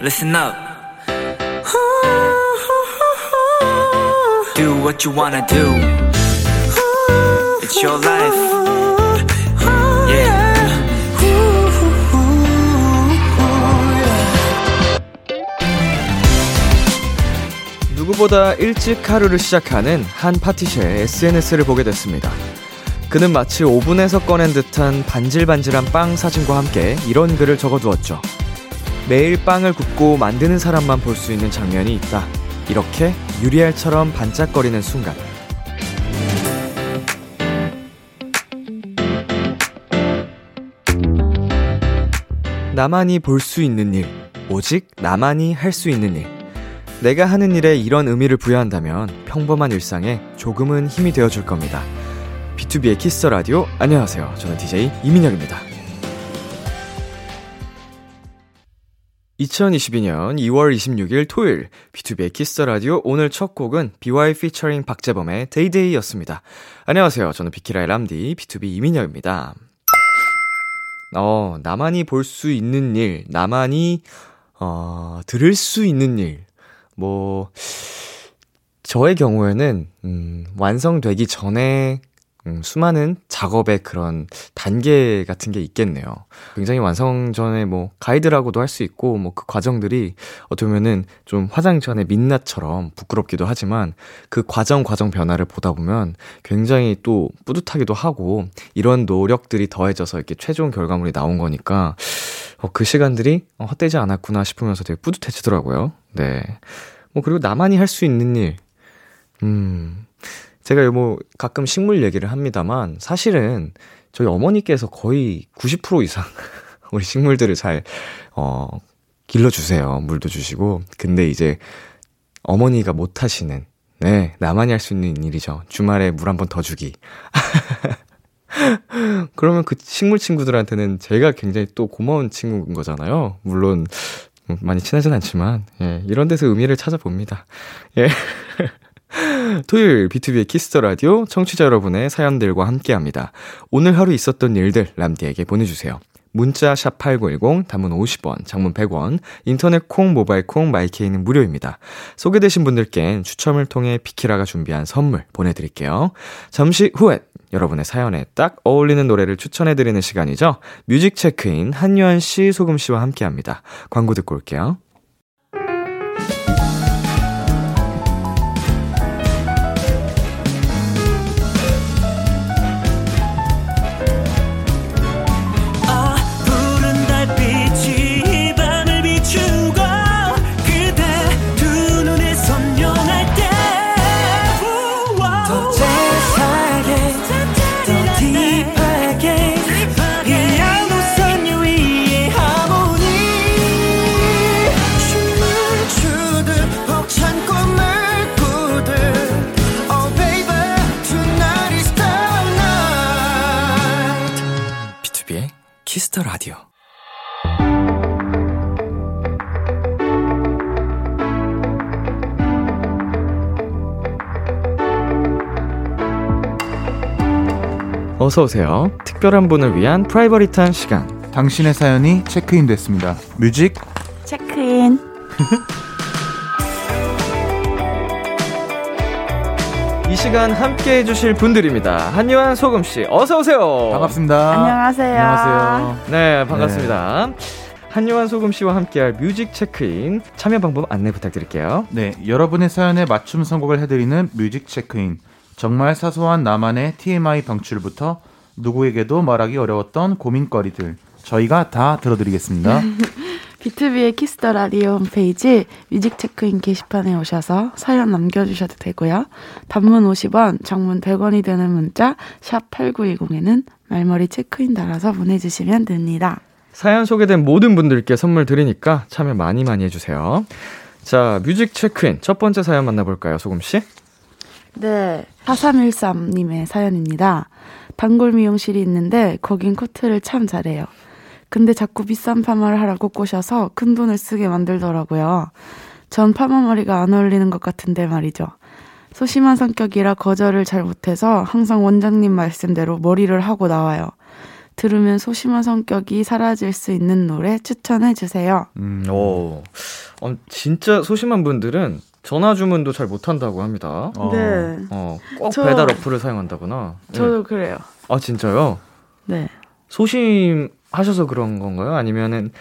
listen up. Do what you wanna do. It's your life. Yeah. 누구보다 일찍 하루를 시작하는 한 파티셔의 SNS를 보게 됐습니다. 그는 마치 오븐에서 꺼낸 듯한 반질반질한 빵 사진과 함께 이런 글을 적어두었죠. 매일 빵을 굽고 만드는 사람만 볼 수 있는 장면이 있다. 이렇게 유리알처럼 반짝거리는 순간. 나만이 볼 수 있는 일, 오직 나만이 할 수 있는 일. 내가 하는 일에 이런 의미를 부여한다면 평범한 일상에 조금은 힘이 되어줄 겁니다. B2B의 키스 라디오 안녕하세요. 저는 DJ 이민혁입니다. 2022년 2월 26일 토요일 비투비의 키스 더 라디오 오늘 첫 곡은 비와이 피처링 박재범의 Day Day였습니다. 안녕하세요. 저는 비키라의 람디 B2B 이민혁입니다. 어, 나만이 볼 수 있는 일, 나만이 어, 들을 수 있는 일. 뭐 저의 경우에는 음, 완성되기 전에 음, 수많은 작업의 그런 단계 같은 게 있겠네요. 굉장히 완성 전에 뭐 가이드라고도 할 수 있고 뭐 그 과정들이 어떻게 보면은 좀 화장 전에 민낯처럼 부끄럽기도 하지만 그 과정 과정 변화를 보다 보면 굉장히 또 뿌듯하기도 하고 이런 노력들이 더해져서 이렇게 최종 결과물이 나온 거니까 어, 그 시간들이 어, 헛되지 않았구나 싶으면서 되게 뿌듯해지더라고요. 네. 뭐 그리고 나만이 할 수 있는 일. 음. 제가 뭐 가끔 식물 얘기를 합니다만 사실은 저희 어머니께서 거의 90% 이상 우리 식물들을 잘, 어, 길러주세요. 물도 주시고. 근데 이제 어머니가 못 하시는, 네, 나만이 할 수 있는 일이죠. 주말에 물 한 번 더 주기. 그러면 그 식물 친구들한테는 제가 굉장히 또 고마운 친구인 거잖아요. 물론, 많이 친하진 않지만, 예, 이런 데서 의미를 찾아봅니다. 예. 토요일 비투비의 키스 더 라디오 청취자 여러분의 사연들과 함께 합니다. 오늘 하루 있었던 일들 람디에게 보내주세요. 문자 샵 8910, 단문 50원, 장문 100원, 인터넷 콩, 모바일 콩, 마이케이는 무료입니다. 소개되신 분들께는 추첨을 통해 비키라가 준비한 선물 보내 드릴게요. 잠시 후에 여러분의 사연에 딱 어울리는 노래를 추천해 드리는 시간이죠. 뮤직 체크인 한요한 씨, 소금 씨와 함께 합니다. 광고 듣고 올게요. 어서 오세요. 특별한 분을 위한 private한 시간. 당신의 사연이 체크인 됐습니다. 뮤직 체크인. 이 시간 함께 해주실 분들입니다. 한요한 소금씨, 어서오세요. 반갑습니다. 안녕하세요. 안녕하세요. 네, 반갑습니다. 네. 한요한 소금 씨와 함께할 뮤직 체크인 참여 방법 안내 부탁드릴게요. 네, 여러분의 사연에 맞춤 선곡을 해드리는 뮤직 체크인. 정말 사소한 나만의 TMI 방출부터 누구에게도 말하기 어려웠던 고민거리들 저희가 다 들어드리겠습니다. 비투비의 키스 더 라디오 홈페이지 뮤직 체크인 게시판에 오셔서 사연 남겨주셔도 되고요. 단문 50원, 장문 100원이 되는 문자 샵 8910에는 말머리 체크인 달아서 보내주시면 됩니다. 사연 소개된 모든 분들께 선물 드리니까 참여 많이 많이 해주세요. 자, 뮤직 체크인 첫 번째 사연 만나볼까요, 소금씨? 네, 4313님의 사연입니다. 단골 미용실이 있는데 거긴 코트를 참 잘해요. 근데 자꾸 비싼 파마를 하라고 꼬셔서 큰 돈을 쓰게 만들더라고요. 전 파마 머리가 안 어울리는 것 같은데 말이죠. 소심한 성격이라 거절을 잘 못해서 항상 원장님 말씀대로 머리를 하고 나와요. 들으면 소심한 성격이 사라질 수 있는 노래 추천해 주세요. 음. 오. 어, 진짜 소심한 분들은 전화 주문도 잘 못한다고 합니다. 어. 네. 어, 꼭 저- 배달 어플을 사용한다거나. 네. 저도 그래요. 아, 진짜요? 네. 소심하셔서 그런 건가요? 아니면은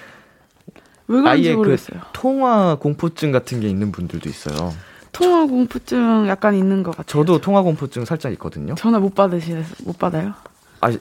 왜 아예 그런지 그 모르겠어요. 통화 공포증 같은 게 있는 분들도 있어요. 통화 공포증 약간 있는 것 같아요. 저도 통화 공포증 살짝 있거든요. 전화 못 받으시는 못 받아요? 아,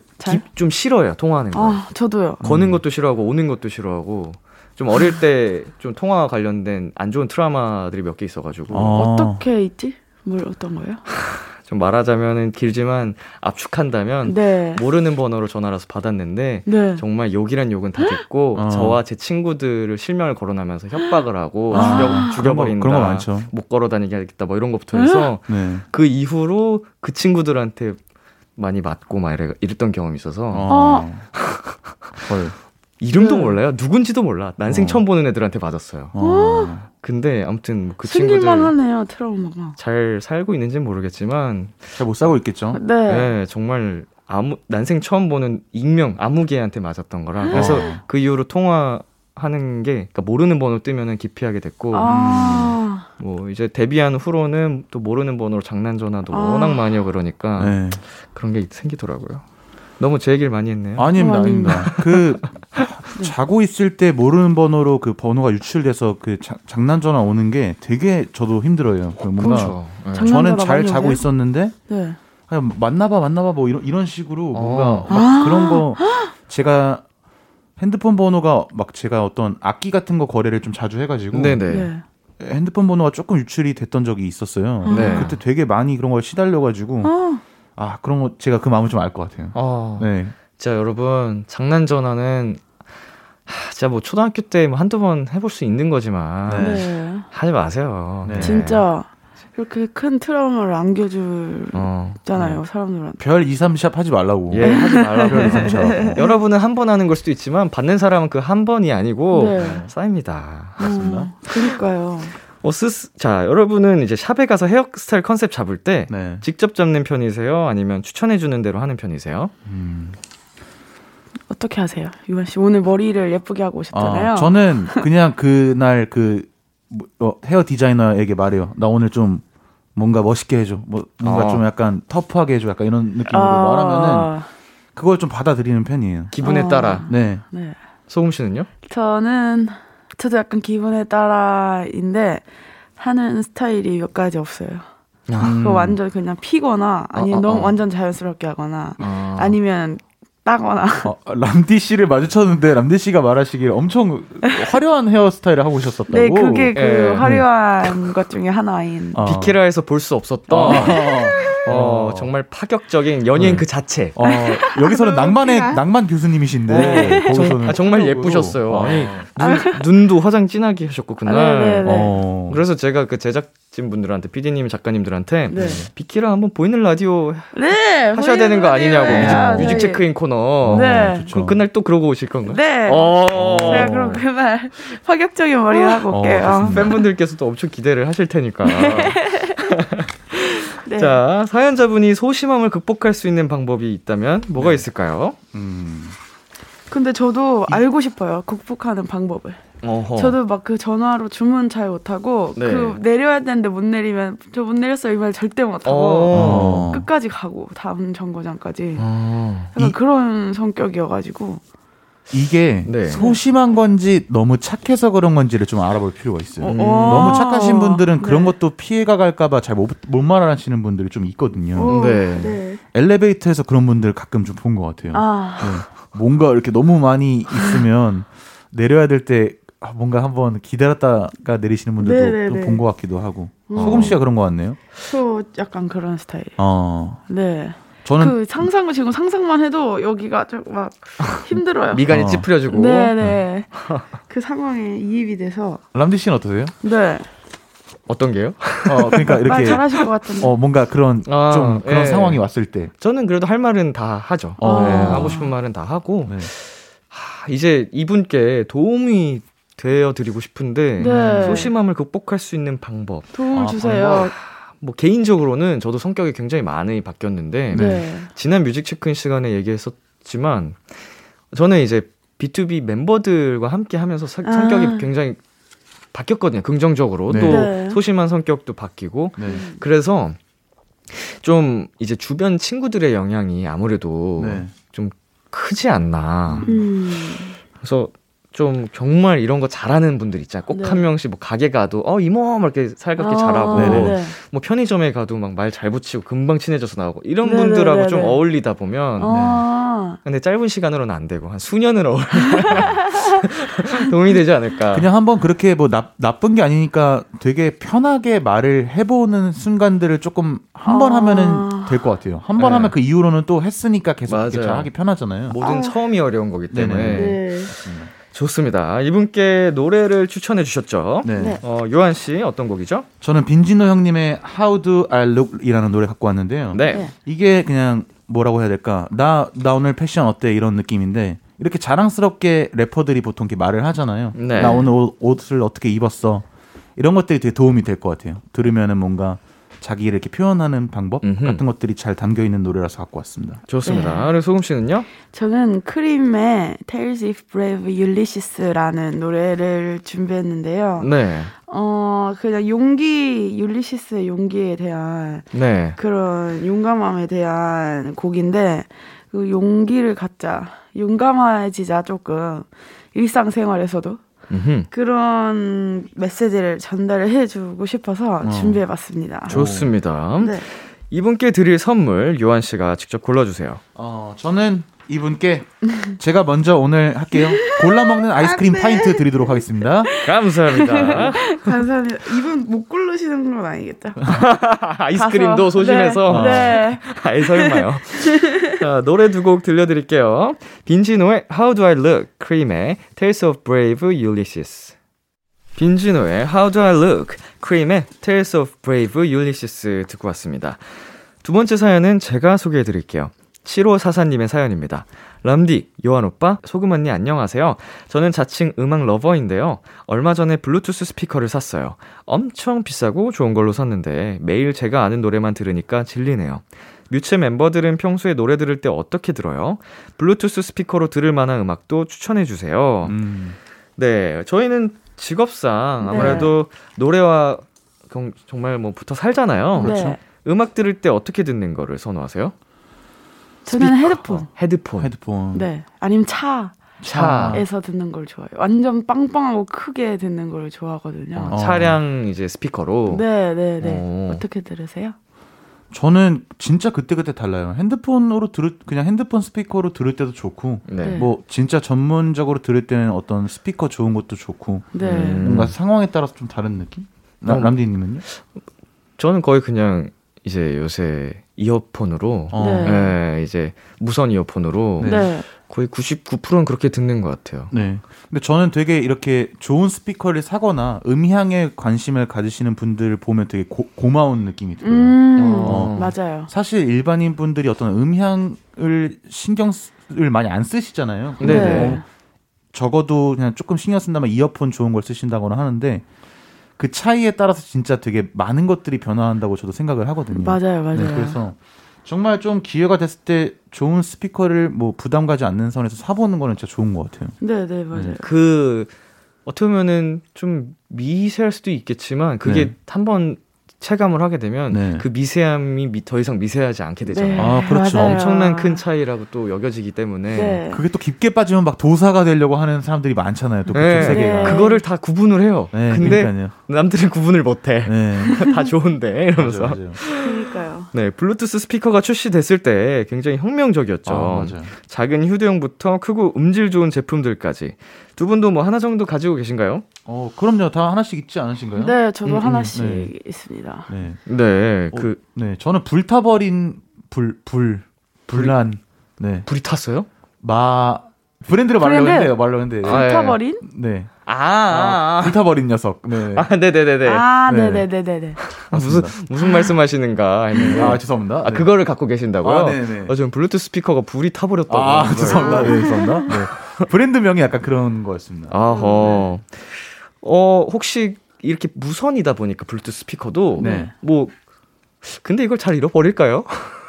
좀 싫어요, 통화하는 거. 아, 저도요. 거는 것도 싫어하고 오는 것도 싫어하고 좀 어릴 때 좀 통화 관련된 안 좋은 트라우마들이 몇 개 있어가지고 어. 어떻게 있지? 뭘 어떤 거예요? 좀 말하자면은 길지만 압축한다면 네. 모르는 번호로 전화라서 받았는데 네. 정말 욕이란 욕은 다 듣고 어. 저와 제 친구들을 실명을 거론하면서 협박을 하고 아, 죽여, 죽여버린다 그런 거 많죠. 못 걸어 다니게 하겠다 뭐 이런 것부터 해서 네. 그 이후로 그 친구들한테 많이 맞고 막 이랬던 경험이 있어서 어. 헐. 이름도 네. 몰라요 누군지도 몰라 난생 어. 처음 보는 애들한테 맞았어요 어. 근데 아무튼 그 친구들 하네요, 트라우마가. 잘 살고 있는지는 모르겠지만 잘 못 살고 있겠죠. 네. 네, 정말 아무 난생 처음 보는 익명 아무개한테 맞았던 거라 그래서 어. 그 이후로 통화하는 게 그러니까 모르는 번호 뜨면은 기피하게 됐고 아, 뭐 이제 데뷔한 후로는 또 모르는 번호로 장난 전화도 아. 워낙 많이 하고 그러니까 네. 그런 게 생기더라고요. 너무 제 얘기를 많이 했네요. 아닙니다, 어, 아닙니다. 그 자고 있을 때 모르는 번호로 그 번호가 유출돼서 그 자- 장난 전화 오는 게 되게 저도 힘들어요. 그 뭔가 그렇죠. 네. 장- 저는 잘 자고 오세요? 있었는데 네. 그냥 만나봐 만나봐 뭐 이런 이런 식으로 뭔가 어. 막 아. 그런 거 제가 핸드폰 번호가 막 제가 어떤 악기 같은 거 거래를 좀 자주 해가지고 네네. 네. 핸드폰 번호가 조금 유출이 됐던 적이 있었어요. 네. 그때 되게 많이 그런 걸 시달려가지고 아, 아 그런 거 제가 그 마음을 좀 알 것 같아요. 어, 네. 자 여러분 장난 전화는 하, 진짜 뭐 초등학교 때 뭐 한두 번 해볼 수 있는 거지만 네. 네. 하지 마세요. 네. 진짜 그렇게 큰 트라우마를 안겨주잖아요, 어. 사람들한테. 별 2, 3샵 하지 말라고. 예, 하지 말라고. 별 2, 3샵. 여러분은 한 번 하는 걸 수도 있지만 받는 사람은 그 한 번이 아니고 네. 쌓입니다. 맞습니다. 음, 그니까요. 어, 스, 자, 여러분은 이제 샵에 가서 헤어스타일 컨셉 잡을 때 네. 직접 잡는 편이세요? 아니면 추천해주는 대로 하는 편이세요? 음. 어떻게 하세요? 유만 씨 오늘 머리를 예쁘게 하고 오셨잖아요. 아, 저는 그냥 그날 그 뭐, 어, 헤어 디자이너에게 말해요. 나 오늘 좀 뭔가 멋있게 해줘. 뭐 뭔가 어. 좀 약간 터프하게 해줘. 약간 이런 느낌으로 아, 말하면은 그걸 좀 받아들이는 편이에요. 기분에 어. 따라. 네. 네. 소금 씨는요? 저는 저도 약간 기분에 따라인데 하는 스타일이 몇 가지 없어요. 음. 완전 그냥 피거나 아니면 어, 어, 너무 어. 완전 자연스럽게 하거나 아. 아니면 따거나 어, 람디 씨를 마주쳤는데 람디 씨가 말하시길 엄청 화려한 헤어스타일을 하고 오셨었다고. 네 그게 그 예. 화려한 것 중에 하나인 어. 비키라에서 볼 수 없었던 어. 어, 정말 파격적인 연예인 네. 그 자체. 어, 여기서는 낭만의 낭만 교수님이신데 네. 거기서는 정, 아, 정말 성격으로. 예쁘셨어요. 어. 아니, 눈, 눈도 화장 진하게 하셨고 그날. 아, 네, 네, 네. 어. 그래서 제가 그 제작 진 분들한테 PD님, 작가님들한테 네. 비키라 한번 보이는 라디오 네 하셔야 되는 거 아니냐고 네. 뮤직, 아, 뮤직 네. 체크인 코너. 네. 좋죠. 그럼 그날 또 그러고 오실 건가요? 네 어. 제가 그럼 그날 파격적인 머리를 하고 어, 올게요. 좋습니다. 팬분들께서도 엄청 기대를 하실 테니까. 네. 자, 사연자분이 소심함을 극복할 수 있는 방법이 있다면 뭐가 있을까요? 음. 근데 저도 알고 싶어요. 극복하는 방법을. 어허. 저도 막 그 전화로 주문 잘 못하고 네. 그 내려야 되는데 못 내리면 저 못 내렸어요 이 말 절대 못하고 어. 끝까지 가고 다음 정거장까지 어. 약간 이- 그런 성격이어가지고 이게 네. 소심한 건지 너무 착해서 그런 건지를 좀 알아볼 필요가 있어요. 어, 음. 어. 너무 착하신 분들은 그런 네. 것도 피해가 갈까봐 잘 못 못 말하시는 분들이 좀 있거든요. 오, 네. 네. 엘리베이터에서 그런 분들 가끔 좀 본 것 같아요. 아 네. 뭔가 이렇게 너무 많이 있으면 내려야 될때 아, 뭔가 한번 기다렸다가 내리시는 분들도 네네네. 본것 같기도 하고. 음. 소금 씨가 그런 것 같네요. 저 약간 그런 스타일. 어, 네. 저는 그 상상 지금 상상만 해도 여기가 좀 막 힘들어요. 미간이 어. 찌푸려지고. 네네. 그 상황에 이입이 돼서 람디 씨는 어떠세요? 네. 어떤 게요? 어, 그러니까 말 이렇게 잘하실 것 같은데. 어 뭔가 그런 아, 좀 그런 예. 상황이 왔을 때. 저는 그래도 할 말은 다 하죠. 어. 네, 하고 싶은 말은 다 하고. 네. 하, 이제 이분께 도움이 되어 드리고 싶은데 네. 소심함을 극복할 수 있는 방법. 도움을 아, 주세요. 뭐 개인적으로는 저도 성격이 굉장히 많이 바뀌었는데 네. 지난 뮤직 체크인 시간에 얘기했었지만 저는 이제 B2B 멤버들과 함께 하면서 서- 아. 성격이 굉장히 바뀌었거든요. 긍정적으로. 네. 또 네. 소심한 성격도 바뀌고. 네. 그래서 좀 이제 주변 친구들의 영향이 아무래도 네. 좀 크지 않나. 음. 그래서 좀 정말 이런 거 잘하는 분들 있잖아요. 꼭 네. 한 명씩 뭐 가게 가도 어 이모 막 이렇게 살갑게 아, 잘하고 네네. 뭐 편의점에 가도 막 말 잘 붙이고 금방 친해져서 나오고 이런 네네네네. 분들하고 좀 어울리다 보면 아. 근데 짧은 시간으로는 안 되고 한 수년을 어울려 도움이 되지 않을까. 그냥 한번 그렇게 뭐 나, 나쁜 게 아니니까 되게 편하게 말을 해보는 순간들을 조금 한번 아. 하면은 될 것 같아요. 한번 네. 하면 그 이후로는 또 했으니까 계속 이렇게 맞아요. 하기 편하잖아요. 모든 처음이 어려운 거기 때문에. 네. 좋습니다. 이분께 노래를 추천해 주셨죠. 네. 네. 어, 요한 씨 어떤 곡이죠? 저는 빈지노 형님의 How Do I Look이라는 노래 갖고 왔는데요. 네. 네. 이게 그냥 뭐라고 해야 될까? 나, 나 오늘 패션 어때? 이런 느낌인데 이렇게 자랑스럽게 래퍼들이 보통 이렇게 말을 하잖아요. 네. 나 오늘 옷, 옷을 어떻게 입었어? 이런 것들이 되게 도움이 될 것 같아요. 들으면은 뭔가 자기를 이렇게 표현하는 방법 음흠. 같은 것들이 잘 담겨 있는 노래라서 갖고 왔습니다. 좋습니다. 네. 그리고 소금 씨는요? 저는 크림의 Tales of Brave Ulysses라는 노래를 준비했는데요. 네. 어, 그냥 용기, 율리시스의 용기에 대한 네. 그런 용감함에 대한 곡인데, 그 용기를 갖자. 용감해지자, 조금. 일상생활에서도. 음흠. 그런 메시지를 전달을 해주고 싶어서 어. 준비해봤습니다. 좋습니다. 네. 이분께 드릴 선물 요한 씨가 직접 골라주세요. 어, 저는 이분께 제가 먼저 오늘 할게요. 골라 먹는 아이스크림 파인트 드리도록 하겠습니다. 감사합니다. 감사합니다. 이분 못 고르시는 건 아니겠죠? 아이스크림도 가서- 소심해서. 네. 네. 아이 설마요. 자, 노래 두 곡 들려드릴게요. 빈지노의 How Do I Look, 크림의 Tales of Brave Ulysses. 빈지노의 How Do I Look, 크림의 Tales of Brave Ulysses 듣고 왔습니다. 두 번째 사연은 제가 소개해 드릴게요. 7544님의 사연입니다. 람디, 요한 오빠, 소금 언니 안녕하세요. 저는 자칭 음악 lover인데요. 얼마 전에 블루투스 스피커를 샀어요. 엄청 비싸고 좋은 걸로 샀는데 매일 제가 아는 노래만 들으니까 질리네요. 뮤체 멤버들은 평소에 노래 들을 때 어떻게 들어요? 블루투스 스피커로 들을 만한 음악도 추천해 주세요. 음, 네, 저희는 직업상 네. 아무래도 노래와 경- 정말 뭐 붙어 살잖아요. 네. 음악 들을 때 어떻게 듣는 거를 선호하세요? 저는 헤드폰. 헤드폰. 헤드폰. 네. 아니면 차. 차. 에서 듣는 걸 좋아해요. 완전 빵빵하고 크게 듣는 걸 좋아하거든요. 어, 차량 이제 스피커로. 네, 네, 네. 어. 어떻게 들으세요? 저는 진짜 그때그때 달라요. 핸드폰으로 들을 그냥 핸드폰 스피커로 들을 때도 좋고 네. 네. 뭐 진짜 전문적으로 들을 때는 어떤 스피커 좋은 것도 좋고 네. 음. 뭔가 상황에 따라서 좀 다른 느낌? 라, 어. 람디 님은요? 저는 거의 그냥 이제 요새 이어폰으로 어. 네. 네, 이제 무선 이어폰으로 네. 네. 거의 99%는 그렇게 듣는 것 같아요. 네. 근데 저는 되게 이렇게 좋은 스피커를 사거나 음향에 관심을 가지시는 분들 보면 되게 고, 고마운 느낌이 들어요. 음, 어. 맞아요. 사실 일반인 분들이 어떤 음향을 신경을 많이 안 쓰시잖아요. 네네. 뭐 적어도 그냥 조금 신경 쓴다면 이어폰 좋은 걸 쓰신다거나 하는데 그 차이에 따라서 진짜 되게 많은 것들이 변화한다고 저도 생각을 하거든요. 맞아요, 맞아요. 네, 그래서 정말 좀 기회가 됐을 때 좋은 스피커를 뭐 부담 가지 않는 선에서 사보는 거는 진짜 좋은 것 같아요. 네, 네, 맞아요. 그 어떻게 보면은 좀 미세할 수도 있겠지만 그게 네. 한번 체감을 하게 되면 네. 그 미세함이 미- 더 이상 미세하지 않게 되잖아요. 네, 아, 그렇죠. 맞아요. 엄청난 큰 차이라고 또 여겨지기 때문에 네. 그게 또 깊게 빠지면 막 도사가 되려고 하는 사람들이 많잖아요. 또 그쪽 네. 세계가. 네. 그거를 다 구분을 해요. 네, 근데 그러니까요. 남들은 구분을 못해. 네. 다 좋은데 이러면서. 맞아요, 맞아요. 그러니까요. 네, 블루투스 스피커가 출시됐을 때 굉장히 혁명적이었죠. 아, 맞아요. 작은 휴대용부터 크고 음질 좋은 제품들까지. 두 분도 뭐 하나 정도 가지고 계신가요? 어, 그럼요. 다 하나씩 있지 않으신가요? 네, 저도 음, 음, 하나씩 네. 있습니다. 네. 네, 어, 그 네, 저는 불타버린 불, 불, 불난, 네. 불이 탔어요? 마, 브랜드를 말려고 브랜드? 했는데요, 말려고 했는데. 아, 예. 타버린? 네. 아, 아, 아. 불타버린 녀석. 네. 아, 네네네네. 아, 네. 네, 네, 네, 네. 아, 무슨, 무슨 말씀하시는가 했는데. 아, 죄송합니다. 아, 네. 그거를 갖고 계신다고요? 아, 네네. 어, 저는 블루투스 스피커가 불이 타버렸다고. 아. 죄송합니다. 네, 죄송합니다. 네. 브랜드명이 약간 그런 거였습니다. 아허. 어, 혹시 이렇게 무선이다 보니까 블루투스 스피커도 네. 뭐 근데 이걸 잘 잃어버릴까요?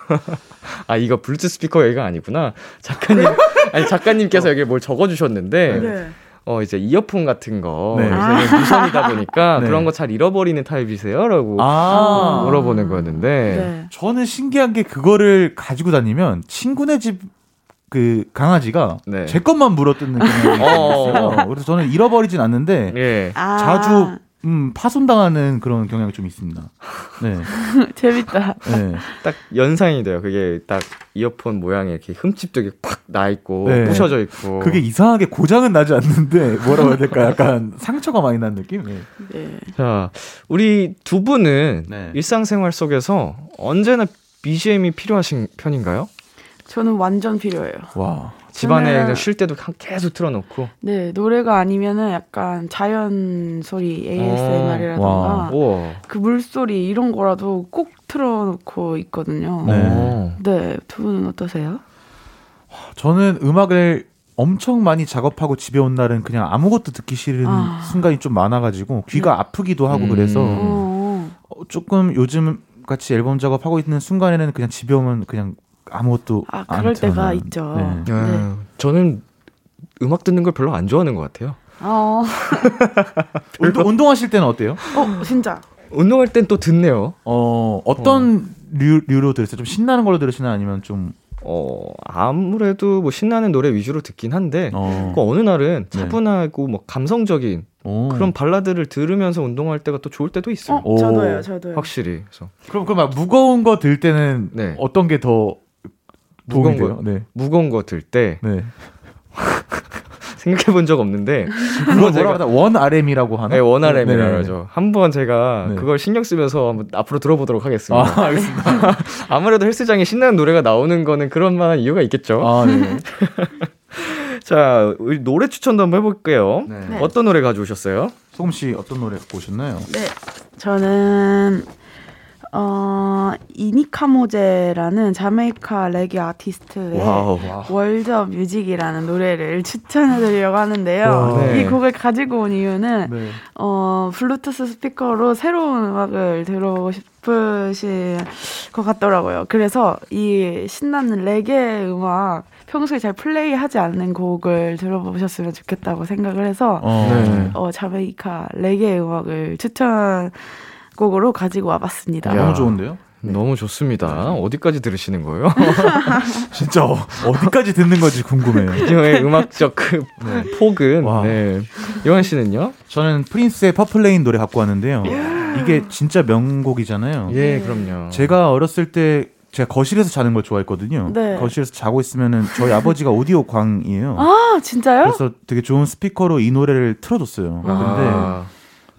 아 이거 블루투스 스피커 얘기가 아니구나. 작가님 아니 작가님께서 여기 뭘 적어주셨는데 네. 어 이제 이어폰 같은 거 네. 요새는 무선이다 보니까 네. 그런 거 잘 잃어버리는 타입이세요라고 아, 물어보는 거였는데 네. 저는 신기한 게 그거를 가지고 다니면 친구네 집 그 강아지가 네. 제 것만 물어뜯는 경향이 어. 있어요. 그래서 저는 잃어버리진 않는데 예. 아, 자주 음, 파손당하는 그런 경향이 좀 있습니다. 네. 재밌다. 네. 딱 연상이 돼요. 그게 딱 이어폰 모양에 이렇게 흠집도 이렇게 팍나 있고 네. 부셔져 있고. 그게 이상하게 고장은 나지 않는데 뭐라고 해야 될까? 약간 상처가 많이 난 느낌? 네. 네. 자, 우리 두 분은 네. 일상생활 속에서 언제나 BGM이 필요하신 편인가요? 저는 완전 필요해요. 와. 집안에 쉴 때도 한- 계속 틀어놓고. 네, 노래가 아니면은 약간 자연 소리 ASMR이라던가 와. 우와. 그 물소리 이런 거라도 꼭 틀어놓고 있거든요. 네. 어. 네, 두 분은 어떠세요? 저는 음악을 엄청 많이 작업하고 집에 온 날은 그냥 아무것도 듣기 싫은 아. 순간이 좀 많아가지고 귀가 아프기도 하고 음. 그래서 어, 어, 조금 요즘 같이 앨범 작업하고 있는 순간에는 그냥 집에 오면 그냥 아무것도 아, 안 그럴 때가 틀어놔요. 있죠. 네. 야, 네. 저는 음악 듣는 걸 별로 안 좋아하는 것 같아요. 어, 운동, 운동하실 때는 어때요? 어, 진짜. 운동할 땐 또 듣네요. 어 어떤 류, 류로 들으세요? 좀 신나는 걸로 들으시나 아니면 좀 어, 아무래도 뭐 신나는 노래 위주로 듣긴 한데, 어, 그 어느 날은 네. 차분하고 뭐 감성적인 어. 그런 발라드를 들으면서 운동할 때가 또 좋을 때도 있어요. 어, 오. 저도요, 저도요. 확실히. 그래서 그럼 그럼 막 무거운 거 들 때는 네. 어떤 게 더 무거운 돼요? 거 네. 무거운 거 들 때 네. 생각해 본 적 없는데 그거 뭐라고 하나 원 RM이라고 하나? 네, 원RM이라 네, 네, 네. 그러죠. 한번 제가 네. 그걸 신경 쓰면서 한번 앞으로 들어보도록 하겠습니다. 아, 알겠습니다. 아무래도 헬스장에 신나는 노래가 나오는 거는 그런 만한 이유가 있겠죠. 아, 네. 자, 우리 노래 추천도 한번 해볼게요. 네. 네. 어떤 노래 가져오셨어요? 소금 씨 어떤 노래 갖고 오셨나요? 네, 저는 어 Ini Kamoze라는 자메이카 레게 아티스트의 와우. World-A-Music이라는 노래를 추천해 드리려고 하는데요. 와. 네. 이 곡을 가지고 온 이유는 네. 어 블루투스 스피커로 새로운 음악을 들어보고 싶으신 것 같더라고요. 그래서 이 신나는 레게 음악 평소에 잘 플레이하지 않는 곡을 들어보셨으면 좋겠다고 생각을 해서 어. 네. 어, 자메이카 레게 음악을 추천 곡으로 가지고 와봤습니다. 야. 너무 좋은데요? 너무 좋습니다. 어디까지 들으시는 거예요? 진짜 어, 어디까지 듣는 건지 궁금해요. 이 형의 음악적 그 폭은. 와. 네. 요한 씨는요? 저는 Prince의 Purple Rain 노래 갖고 왔는데요. 이게 진짜 명곡이잖아요. 예, 그럼요. 제가 어렸을 때 제가 거실에서 자는 걸 좋아했거든요. 네. 거실에서 자고 있으면은 저희 아버지가 오디오 광이에요. 아, 진짜요? 그래서 되게 좋은 스피커로 이 노래를 틀어줬어요. 근데 아,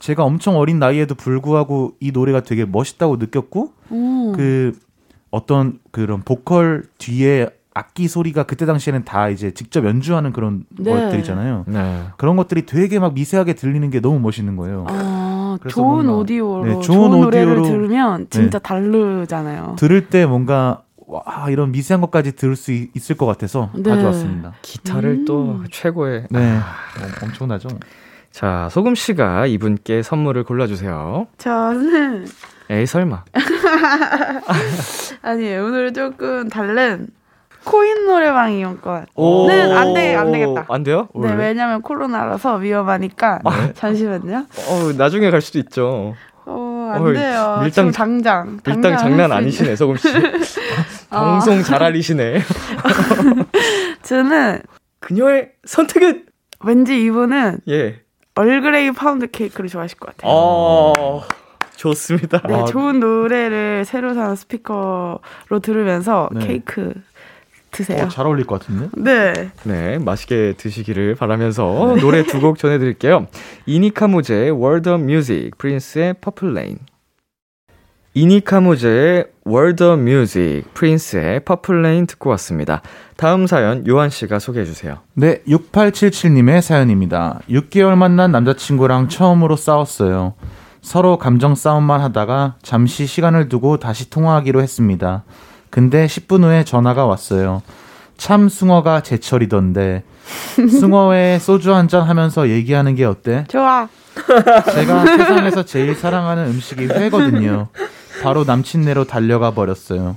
제가 엄청 어린 나이에도 불구하고 이 노래가 되게 멋있다고 느꼈고 음. 그 어떤 그런 보컬 뒤에 악기 소리가 그때 당시에는 다 이제 직접 연주하는 그런 네. 것들이잖아요. 네. 그런 것들이 되게 막 미세하게 들리는 게 너무 멋있는 거예요. 아, 그래서 좋은 뭔가- 오디오로 네, 좋은, 좋은 노래를 오디오로- 들으면 진짜 다르잖아요. 들을 때 뭔가 와 이런 미세한 것까지 들을 수 있- 있을 것 같아서 네. 가져왔습니다. 기타를 음. 또 최고의. 네, 어, 엄청나죠. 자, 소금 씨가 이분께 선물을 골라주세요. 저는 에이, 설마. 아니에요. 오늘 조금 다른 코인 노래방 이용권. 오. 는안 돼, 안 되겠다. 안 돼요? 네, 왜냐면 코로나라서 위험하니까. 잠시만요. 어, 나중에 갈 수도 있죠. 어, 안 돼요. 밀당- 당장. 당장 장난 아니시네, 소금 씨. 아. 방송 잘 아시네. 있- 저는 그녀의 선택은 왠지 이분은 예. 얼그레이 파운드 케이크를 좋아하실 것 같아요. 어, 좋습니다. 네, 아. 좋은 노래를 새로 산 스피커로 들으면서 네. 케이크 드세요. 어, 잘 어울릴 것 같은데. 네. 네, 맛있게 드시기를 바라면서 노래 두 곡 전해드릴게요. Ini Kamoze의 World of Music, Prince의 Purple Rain. 이니카무제의 World of Music, 프린스의 Purple Rain 듣고 왔습니다. 다음 사연 요한 씨가 소개해 주세요. 네, 6877님의 사연입니다. 6개월 만난 남자친구랑 처음으로 싸웠어요. 서로 감정 싸움만 하다가 잠시 시간을 두고 다시 통화하기로 했습니다. 근데 10분 후에 전화가 왔어요. 참 숭어가 제철이던데. 숭어회 소주 한 잔 하면서 얘기하는 게 어때? 좋아. 제가 세상에서 제일 사랑하는 음식이 회거든요. 바로 남친네로 달려가 버렸어요.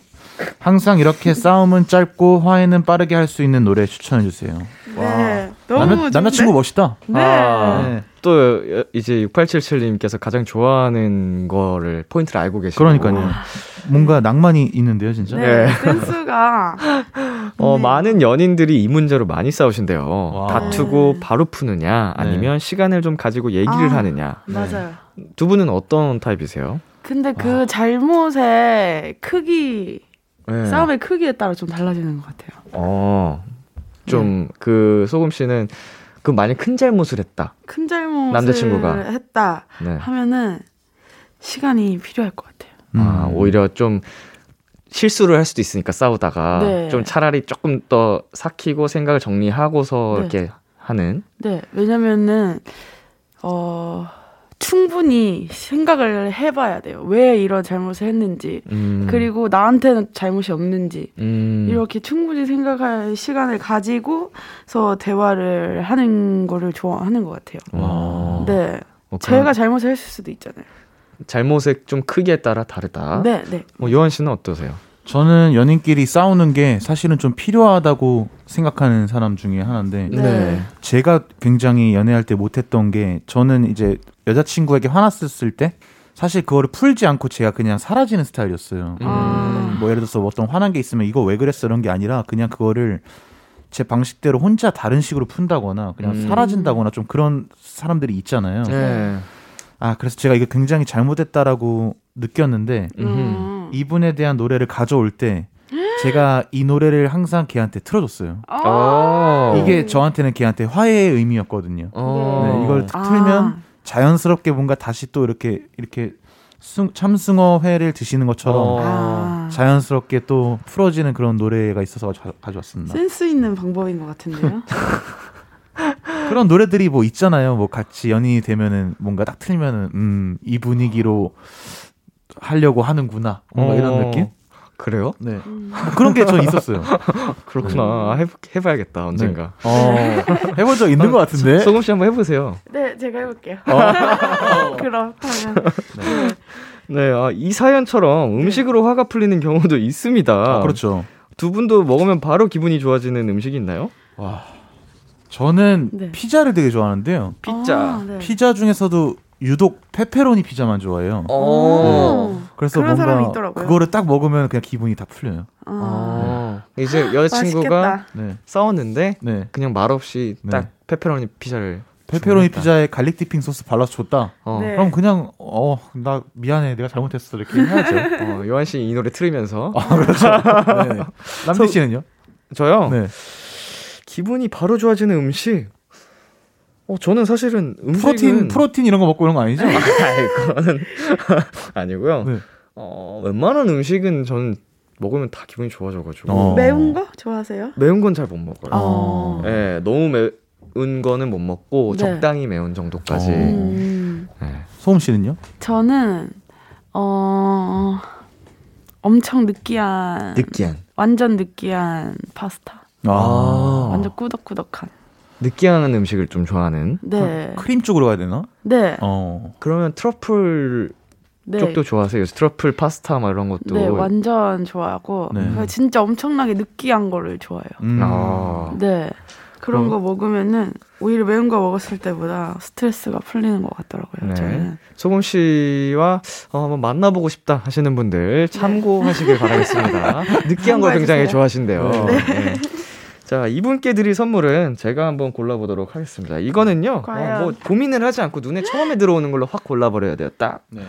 항상 이렇게 싸움은 짧고 화해는 빠르게 할 수 있는 노래 추천해 주세요. 네. 너무 남자? 남자 친구 멋있다. 네. 아, 네. 또 이제 6877님께서 가장 좋아하는 거를 포인트를 알고 계시고 그러니까요. 뭔가 낭만이 있는데요, 진짜. 네. 네. 센스가 어, 네. 많은 연인들이 이 문제로 많이 싸우신대요. 와. 다투고 네. 바로 푸느냐, 아니면 시간을 좀 가지고 얘기를 아. 하느냐. 맞아요. 두 분은 어떤 타입이세요? 근데 그 잘못의 크기, 네. 싸움의 크기에 따라 좀 달라지는 것 같아요. 어, 좀그 소금 씨는 그 만약 큰 잘못을 했다. 큰 잘못을 남자친구가. 했다 네. 하면은 시간이 필요할 것 같아요. 아, 음. 오히려 좀 실수를 할 수도 있으니까 싸우다가 네. 좀 차라리 조금 더 삭히고 생각을 정리하고서 네. 이렇게 하는. 네, 왜냐면은 어 충분히 생각을 해봐야 돼요. 왜 이런 잘못을 했는지 음, 그리고 나한테는 잘못이 없는지 음, 이렇게 충분히 생각할 시간을 가지고서 대화를 하는 거를 좋아하는 것 같아요. 와. 네, 어, 제가 잘못을 했을 수도 있잖아요. 잘못의 좀 크기에 따라 다르다. 네, 네. 어, 요한 씨는 어떠세요? 저는 연인끼리 싸우는 게 사실은 좀 필요하다고 생각하는 사람 중에 하나인데 네. 제가 굉장히 연애할 때 못했던 게 저는 이제 여자친구에게 화났을 때 사실 그거를 풀지 않고 제가 그냥 사라지는 스타일이었어요. 아. 뭐 예를 들어서 어떤 화난 게 있으면 이거 왜 그랬어 이런 게 아니라 그냥 그거를 제 방식대로 혼자 다른 식으로 푼다거나 그냥 음. 사라진다거나 좀 그런 사람들이 있잖아요. 네. 아 그래서 제가 이거 굉장히 잘못했다라고 느꼈는데 음. 이분에 대한 노래를 가져올 때 제가 이 노래를 항상 걔한테 틀어줬어요. 어. 이게 저한테는 걔한테 화해의 의미였거든요. 어. 네, 이걸 아. 틀면 자연스럽게 뭔가 다시 또 이렇게 이렇게 숭- 참숭어 회를 드시는 것처럼 어. 아. 자연스럽게 또 풀어지는 그런 노래가 있어서 가, 가져왔습니다. 센스 있는 방법인 것 같은데요. 그런 노래들이 뭐 있잖아요. 뭐 같이 연인이 되면은 뭔가 딱 틀면은 음, 이 분위기로 하려고 하는구나. 뭔가 이런 어. 느낌? 그래요? 네. 뭐 그런 게 전 있었어요. 그렇구나. 해, 해봐야겠다 언젠가. 어, 해본 적 있는 것 같은데. 소금 씨 한번 해보세요. 네, 제가 해볼게요. 어. 그렇다면 네, 아, 이 사연처럼 음식으로 화가 풀리는 경우도 있습니다. 아, 그렇죠. 두 분도 먹으면 바로 기분이 좋아지는 음식이 있나요? 저는 네. 피자를 되게 좋아하는데요. 피자. 아, 네. 피자 중에서도 유독 페페로니 피자만 좋아해요. 어. 그래서 그런 사람이 뭔가 있더라고요. 그거를 딱 먹으면 그냥 기분이 다 풀려요. 아, 어. 이제 여자친구가 맛있겠다. 네. 싸웠는데 네. 그냥 말없이 네. 딱 페페로니 피자를 페페로니 주문했다. 피자에 garlic dipping 소스 발라서 줬다. 어. 네. 그럼 그냥 어 나 미안해 내가 잘못했어 이렇게 해야죠. 어, 요한 씨 이 노래 틀으면서 아 그렇죠. 네. 남진 씨는요? 저요 네. 기분이 바로 좋아지는 음식. 어 저는 사실은 음식은 프로틴 프로틴 이런 거 먹고 이런 거 아니죠? 아이, 그거는 아니고요. 네. 어 웬만한 음식은 저는 먹으면 다 기분이 좋아져가지고 어. 매운 거 좋아하세요? 매운 건 잘 못 먹어요. 어. 예, 너무 매운 거는 못 먹고 네. 적당히 매운 정도까지. 어. 음, 예. 소음 씨는요? 저는 어 엄청 느끼한 느끼한. 완전 느끼한 파스타. 아. 완전 꾸덕꾸덕한. 느끼한 음식을 좀 좋아하는. 네. 크림 쪽으로 가야 되나? 네. 어. 그러면 트러플 네. 쪽도 좋아하세요? 트러플 파스타 막 이런 것도. 네, 완전 좋아하고 네. 진짜 엄청나게 느끼한 거를 좋아해요. 음. 아. 네. 그런 그럼- 거 먹으면은 오히려 매운 거 먹었을 때보다 스트레스가 풀리는 것 같더라고요. 네. 저는. 소금 씨와 어, 한번 만나보고 싶다 하시는 분들 참고하시길 바라겠습니다. 느끼한 걸 굉장히. 좋아하신대요. 네. 네. 자, 이분께 드릴 선물은 제가 한번 골라보도록 하겠습니다. 이거는요, 과연? 어, 뭐 고민을 하지 않고 눈에 처음에 들어오는 걸로 확 골라버려야 돼요. 딱 네.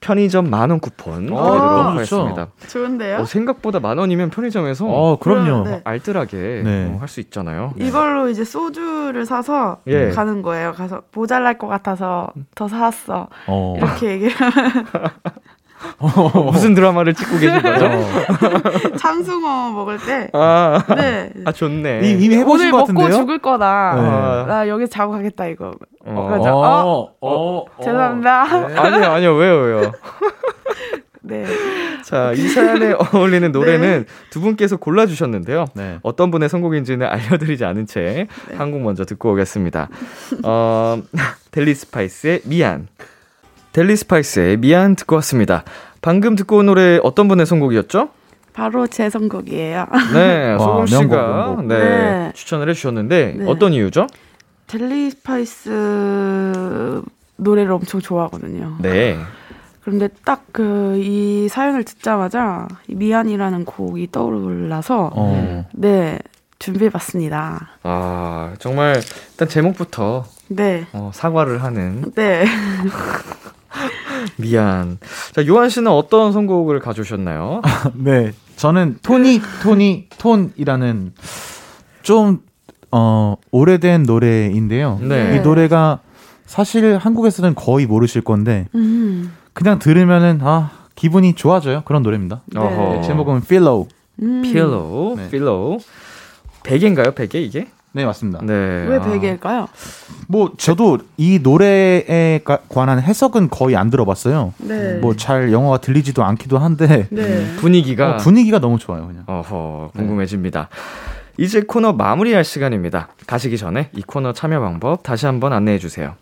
편의점 만원 쿠폰 어, 드리도록. 하겠습니다. 좋은데요? 어, 생각보다 만 원이면 편의점에서 어, 그럼요. 네. 알뜰하게 네. 할수 있잖아요. 이걸로 이제 소주를 사서 예. 가는 거예요. 가서 모자랄 것 같아서 더 사왔어. 어. 이렇게 얘기를 무슨 드라마를 찍고 계신 거죠? 참숭어 먹을 때. 아, 네. 아 좋네. 이- 이미 해보신 오늘 것 먹고 같은데요? 죽을 거다. 네. 나 여기 자고 가겠다 이거. 어. 그러죠. 어, 어, 죄송합니다. 아니요, 아니요, 왜요, 왜요? 네. 자, 이 사연에 어울리는 노래는 두 분께서 골라주셨는데요. 네. 어떤 분의 선곡인지는 알려드리지 않은 채 한 곡 먼저 듣고 오겠습니다. 어, 델리 스파이스의 미안. 델리 스파이스의 미안 듣고 왔습니다. 방금 듣고 온 노래 어떤 분의 선곡이었죠? 바로 제 선곡이에요. 네, 와, 소금 씨가. 네, 네. 추천을 해주셨는데 네. 어떤 이유죠? 델리 스파이스 노래를 엄청 좋아하거든요. 네. 그런데 딱 그 이 사연을 듣자마자 이 미안이라는 곡이 떠올라서 어. 네 준비해봤습니다. 아 정말 일단 제목부터 네, 어, 사과를 하는 네. 미안. 자 요한 씨는 어떤 선곡을 가져오셨나요? 네, 저는 Tony! Toni! Toné!이라는 좀 어, 오래된 노래인데요. 네. 이 노래가 사실 한국에서는 거의 모르실 건데 음, 그냥 들으면은 아 기분이 좋아져요 그런 노래입니다. 네. 제목은 Pillow. 음. Pillow, 네. Pillow. 베개인가요, 베개 이게? 네 맞습니다. 네. 왜 아. 베개일까요? 뭐 저도 이 노래에 가- 관한 해석은 거의 안 들어봤어요. 네. 뭐 잘 영어가 들리지도 않기도 한데 네. 분위기가 어, 분위기가 너무 좋아요 그냥. 어허 궁금해집니다. 이제 코너 마무리할 시간입니다. 가시기 전에 이 코너 참여 방법 다시 한번 안내해 주세요.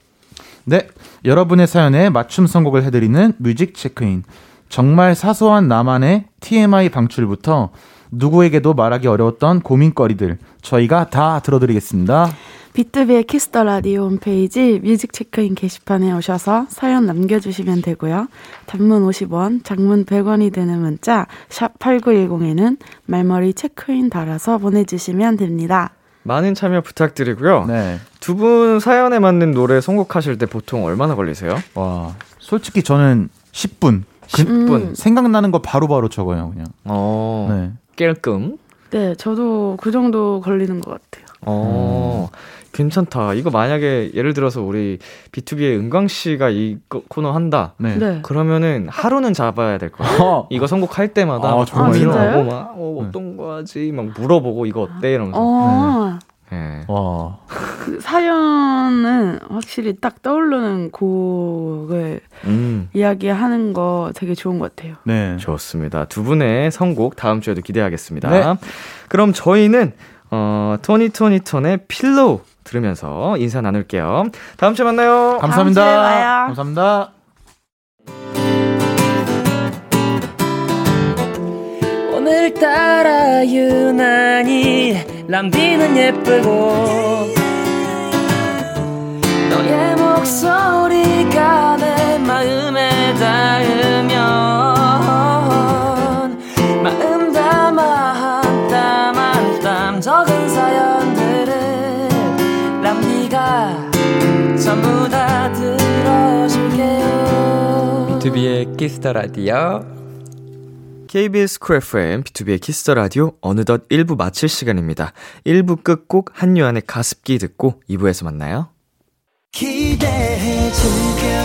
네, 여러분의 사연에 맞춤 선곡을 해드리는 뮤직 체크인. 정말 사소한 나만의 TMI 방출부터 누구에게도 말하기 어려웠던 고민거리들 저희가 다 들어드리겠습니다. 비투비의 Kiss the Radio 홈페이지 뮤직 체크인 게시판에 오셔서 사연 남겨주시면 되고요. 단문 50원, 장문 100원이 되는 문자 샵 8910에는 말머리 체크인 달아서 보내주시면 됩니다. 많은 참여 부탁드리고요. 네, 두 분 사연에 맞는 노래 선곡하실 때 보통 얼마나 걸리세요? 와 솔직히 저는 10분. 그, 10분. 생각나는 거 바로 바로 적어요 그냥. 어, 네. 깰끔. 네, 저도 그 정도 걸리는 것 같아요. 어, 괜찮다. 이거 만약에 예를 들어서 우리 B2B의 은광 씨가 이 거- 코너 한다. 네. 네. 그러면은 하루는 잡아야 될 거야. 어, 이거 선곡할 때마다 아, 정말요? 고민을 아, 진짜요? 하고 막 어, 어떤 거 하지 막 물어보고 이거 어때 이러면서. 어, 예. 와. 그 사연은 확실히 딱 떠오르는 곡을 음. 이야기하는 거 되게 좋은 것 같아요. 네. 좋습니다. 두 분의 선곡 다음 주에도 기대하겠습니다. 네. 그럼 저희는 어, 토니 토니 톤의 필로우 들으면서 인사 나눌게요. 다음 주에 만나요. 감사합니다. 다음 주에 봐요. 감사합니다. 오늘따라 유난히 람디는 예쁘고 너의 목소리가 내 마음에 닿으면 마음 담아 한 땀 한 땀 적은 사연들을 람디가 전부 다 들어줄게요 비투비의 Kiss the Radio. KBS 쿨 FM, B2B의 키스터 라디오 어느덧 1부 마칠 시간입니다. 1부 끝곡 한요한의 가습기 듣고 2부에서 만나요. 기대해 즐겨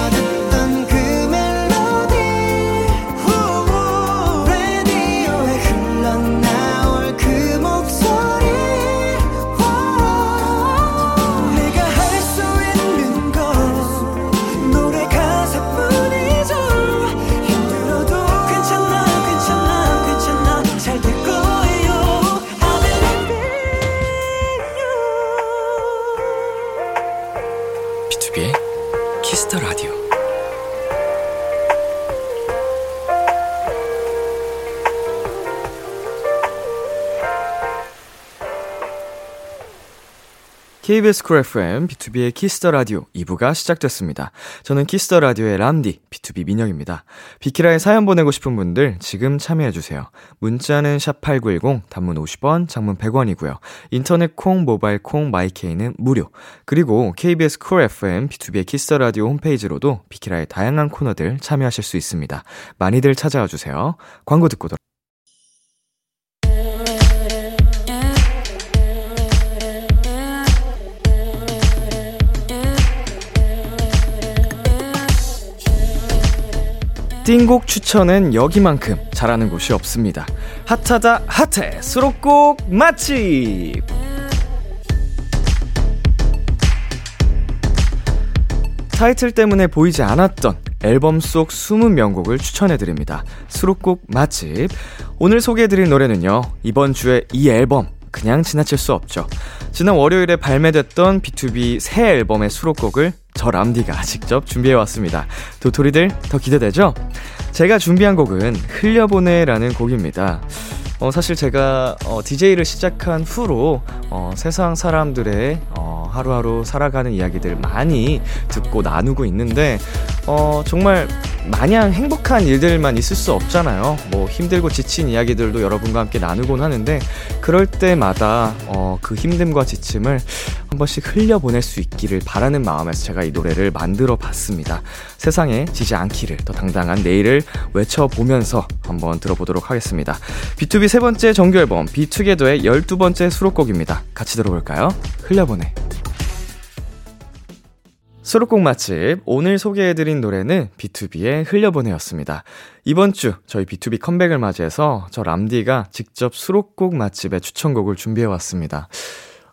KBS 쿨 FM, B2B의 키스터 라디오 2부가 시작됐습니다. 저는 키스터 라디오의 람디, B2B 민혁입니다. 비키라에 사연 보내고 싶은 분들 지금 참여해주세요. 문자는 샵8910, 단문 50원, 장문 100원이고요. 인터넷 콩, 모바일 콩, 마이케이는 무료. 그리고 KBS 쿨 FM, B2B의 키스터 라디오 홈페이지로도 비키라의 다양한 코너들 참여하실 수 있습니다. 많이들 찾아와 주세요. 광고 듣고 돌아 띵곡 추천은 여기만큼 잘하는 곳이 없습니다. 핫하다 핫해 수록곡 맛집. 타이틀 때문에 보이지 않았던 앨범 속 숨은 명곡을 추천해드립니다. 수록곡 맛집. 오늘 소개해드릴 노래는요, 이번 주에 이 앨범, 그냥 지나칠 수 없죠. 지난 월요일에 발매됐던 B2B 새 앨범의 수록곡을 저 람디가 직접 준비해왔습니다. 도토리들 더 기대되죠? 제가 준비한 곡은 흘려보내라는 곡입니다. 어, 사실 제가 어, DJ를 시작한 후로 어, 세상 사람들의 어, 하루하루 살아가는 이야기들 많이 듣고 나누고 있는데 어, 정말 마냥 행복한 일들만 있을 수 없잖아요. 뭐 힘들고 지친 이야기들도 여러분과 함께 나누곤 하는데 그럴 때마다 어, 그 힘듦과 지침을 한 번씩 흘려보낼 수 있기를 바라는 마음에서 제가 이 노래를 만들어 봤습니다. 세상에 지지 않기를 더 당당한 내일을 외쳐보면서 한번 들어보도록 하겠습니다. B2B 세 번째 정규 앨범 비투게더의 12번째 수록곡입니다. 같이 들어볼까요? 흘려보내. 수록곡 맛집 오늘 소개해드린 노래는 B2B의 흘려보내였습니다. 이번 주 저희 B2B 컴백을 맞이해서 저 람디가 직접 수록곡 맛집의 추천곡을 준비해왔습니다.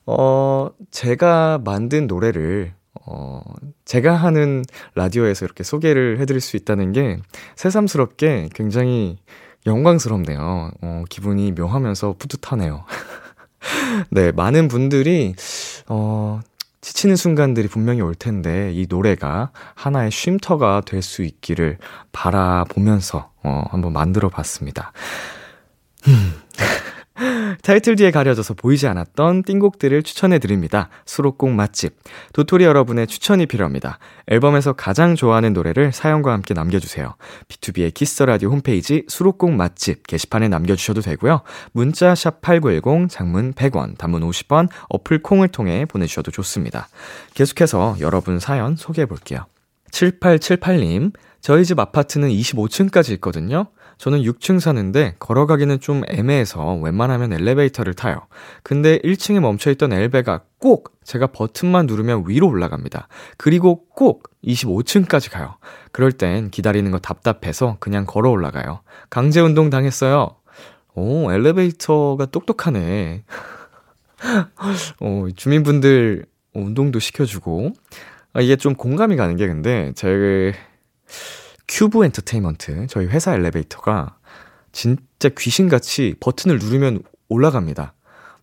어, 제가 만든 노래를 어, 제가 하는 라디오에서 이렇게 소개를 해드릴 수 있다는 게 새삼스럽게 굉장히 영광스럽네요. 어, 기분이 묘하면서 뿌듯하네요. 네, 많은 분들이, 어, 지치는 순간들이 분명히 올 텐데 이 노래가 하나의 쉼터가 될 수 있기를 바라보면서 어, 한번 만들어 봤습니다. 타이틀 뒤에 가려져서 보이지 않았던 띵곡들을 추천해 드립니다. 수록곡 맛집. 도토리 여러분의 추천이 필요합니다. 앨범에서 가장 좋아하는 노래를 사연과 함께 남겨주세요. B2B의 키스 라디오 홈페이지 수록곡 맛집 게시판에 남겨주셔도 되고요. 문자 샵 #8910 장문 100원, 단문 50원, 어플 콩을 통해 보내주셔도 좋습니다. 계속해서 여러분 사연 소개해 볼게요. 7878님, 저희 집 아파트는 25층까지 있거든요. 저는 6층 사는데 걸어가기는 좀 애매해서 웬만하면 엘리베이터를 타요. 근데 1층에 멈춰있던 엘베가 꼭 제가 버튼만 누르면 위로 올라갑니다. 그리고 꼭 25층까지 가요. 그럴 땐 기다리는 거 답답해서 그냥 걸어 올라가요. 강제 운동 당했어요. 오, 엘리베이터가 똑똑하네. 어, 주민분들 운동도 시켜주고. 아, 이게 좀 공감이 가는 게 근데, 제, 큐브 엔터테인먼트, 저희 회사 엘리베이터가 진짜 귀신같이 버튼을 누르면 올라갑니다.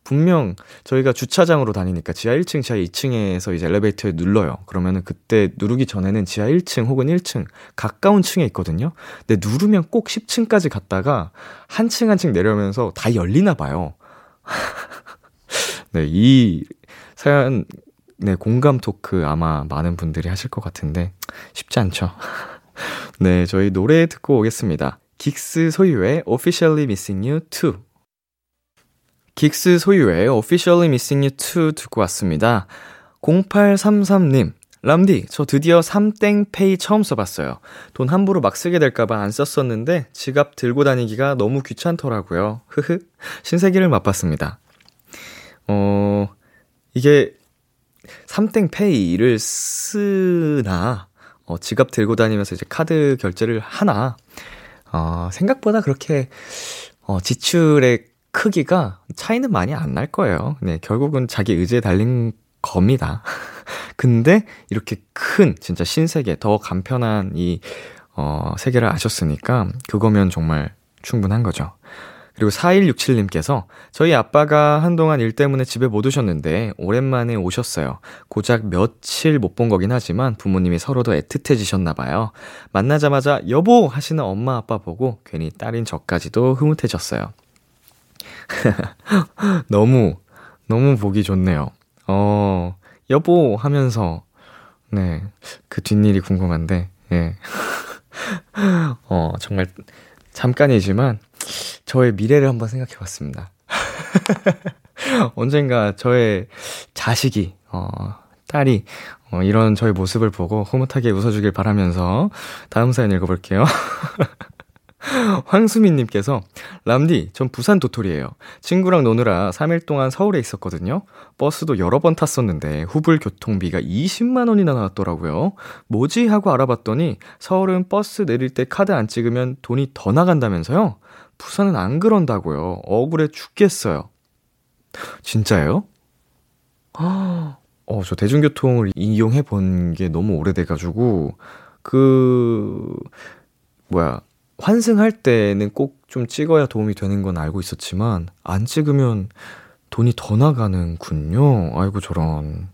분명 저희가 주차장으로 다니니까 지하 1층, 지하 2층에서 이제 엘리베이터에 눌러요. 그러면은 그때 누르기 전에는 지하 1층 혹은 1층 가까운 층에 있거든요. 근데 누르면 꼭 10층까지 갔다가 한 층 한 층 내려오면서 다 열리나 봐요. 네, 이 사연 네, 공감 토크 아마 많은 분들이 하실 것 같은데 쉽지 않죠. 네, 저희 노래 듣고 오겠습니다. 긱스 소유의 Officially Missing You 2. 긱스 소유의 Officially Missing You 2 듣고 왔습니다. 0833님, 람디, 저 드디어 3땡페이 처음 써봤어요. 돈 함부로 막 쓰게 될까봐 안 썼었는데 지갑 들고 다니기가 너무 귀찮더라고요. 흐흐. 신세계를 맛봤습니다. 어, 이게 3땡페이를 쓰나, 어, 지갑 들고 다니면서 이제 카드 결제를 하나, 어, 생각보다 그렇게, 어, 지출의 크기가 차이는 많이 안 날 거예요. 네, 결국은 자기 의지에 달린 겁니다. 근데 이렇게 큰, 진짜 신세계, 더 간편한 이, 어, 세계를 아셨으니까, 그거면 정말 충분한 거죠. 그리고 4167님께서 저희 아빠가 한동안 일 때문에 집에 못 오셨는데 오랜만에 오셨어요. 고작 며칠 못 본 거긴 하지만 부모님이 서로도 애틋해지셨나 봐요. 만나자마자 여보! 하시는 엄마 아빠 보고 괜히 딸인 저까지도 흐뭇해졌어요. 너무, 너무 보기 좋네요. 어, 여보! 하면서, 네, 그 뒷일이 궁금한데, 예. 어, 정말 잠깐이지만 저의 미래를 한번 생각해 봤습니다. 언젠가 저의 자식이, 어, 딸이, 어, 이런 저의 모습을 보고 흐뭇하게 웃어주길 바라면서 다음 사연 읽어볼게요. 황수민님께서, 람디, 전 부산 도토리예요. 친구랑 노느라 3일 동안 서울에 있었거든요. 버스도 여러 번 탔었는데 후불 교통비가 20만원이나 나왔더라고요. 뭐지? 하고 알아봤더니 서울은 버스 내릴 때 카드 안 찍으면 돈이 더 나간다면서요? 부산은 안 그런다고요. 억울해 죽겠어요. 진짜예요? 어, 저 대중교통을 이용해 본 게 너무 오래돼가지고, 그, 뭐야, 환승할 때는 꼭 좀 찍어야 도움이 되는 건 알고 있었지만, 안 찍으면 돈이 더 나가는군요. 아이고, 저런.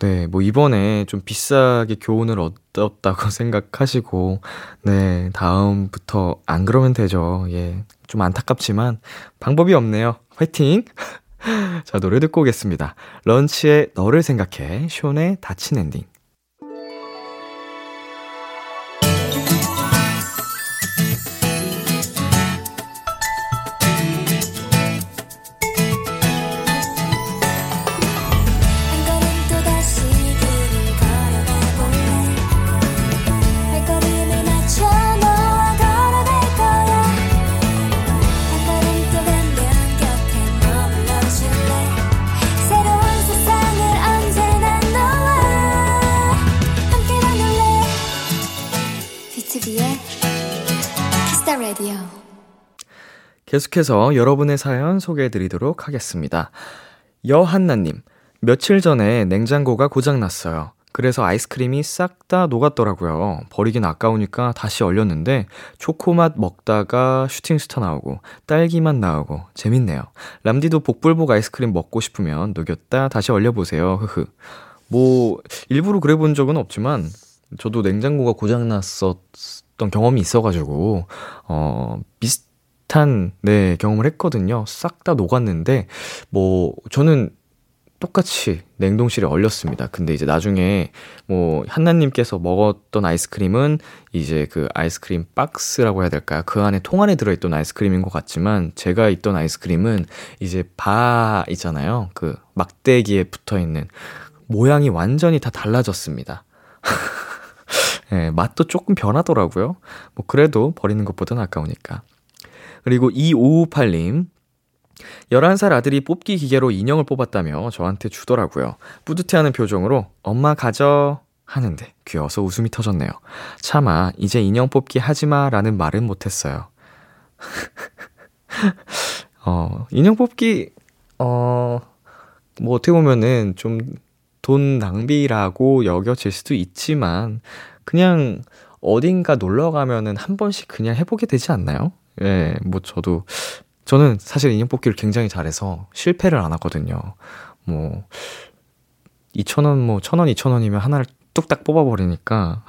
네, 뭐 이번에 좀 비싸게 교훈을 얻었다고 생각하시고, 네, 다음부터 안 그러면 되죠. 예. 좀 안타깝지만 방법이 없네요. 화이팅! 자, 노래 듣고 오겠습니다. 런치의 너를 생각해, 쇼의 다친 엔딩. 계속해서 여러분의 사연 소개해 드리도록 하겠습니다. 여한나님, 며칠 전에 냉장고가 고장났어요. 그래서 아이스크림이 싹 다 녹았더라고요. 버리긴 아까우니까 다시 얼렸는데, 초코맛 먹다가 슈팅스타 나오고, 딸기맛 나오고, 재밌네요. 람디도 복불복 아이스크림 먹고 싶으면 녹였다 다시 얼려보세요. 흐흐. 뭐, 일부러 그래 본 적은 없지만, 저도 냉장고가 고장났었던 경험이 있어가지고, 어, 비슷, 비슷한 네 경험을 했거든요. 싹 다 녹았는데 뭐 저는 똑같이 냉동실에 얼렸습니다. 근데 이제 나중에 뭐 한나님께서 먹었던 아이스크림은 이제 그 아이스크림 박스라고 해야 될까요? 그 안에 통 안에 들어있던 아이스크림인 것 같지만 제가 있던 아이스크림은 이제 바 있잖아요. 그 막대기에 붙어 있는 모양이 완전히 다 달라졌습니다. 예, 맛도 조금 변하더라고요. 뭐 그래도 버리는 것보다는 아까우니까. 그리고 2558님. 11살 아들이 뽑기 기계로 인형을 뽑았다며 저한테 주더라고요. 뿌듯해하는 표정으로 엄마 가져 하는데 귀여워서 웃음이 터졌네요. 차마 이제 인형 뽑기 하지마 라는 말은 못했어요. 어, 인형 뽑기, 어, 뭐 어떻게 보면은 좀 돈 낭비라고 여겨질 수도 있지만 그냥 어딘가 놀러 가면은 한 번씩 그냥 해보게 되지 않나요? 예, 뭐 저도 저는 사실 인형 뽑기를 굉장히 잘해서 실패를 안 하거든요. 뭐 2,000원 뭐 1,000원 2,000원이면 하나를 뚝딱 뽑아 버리니까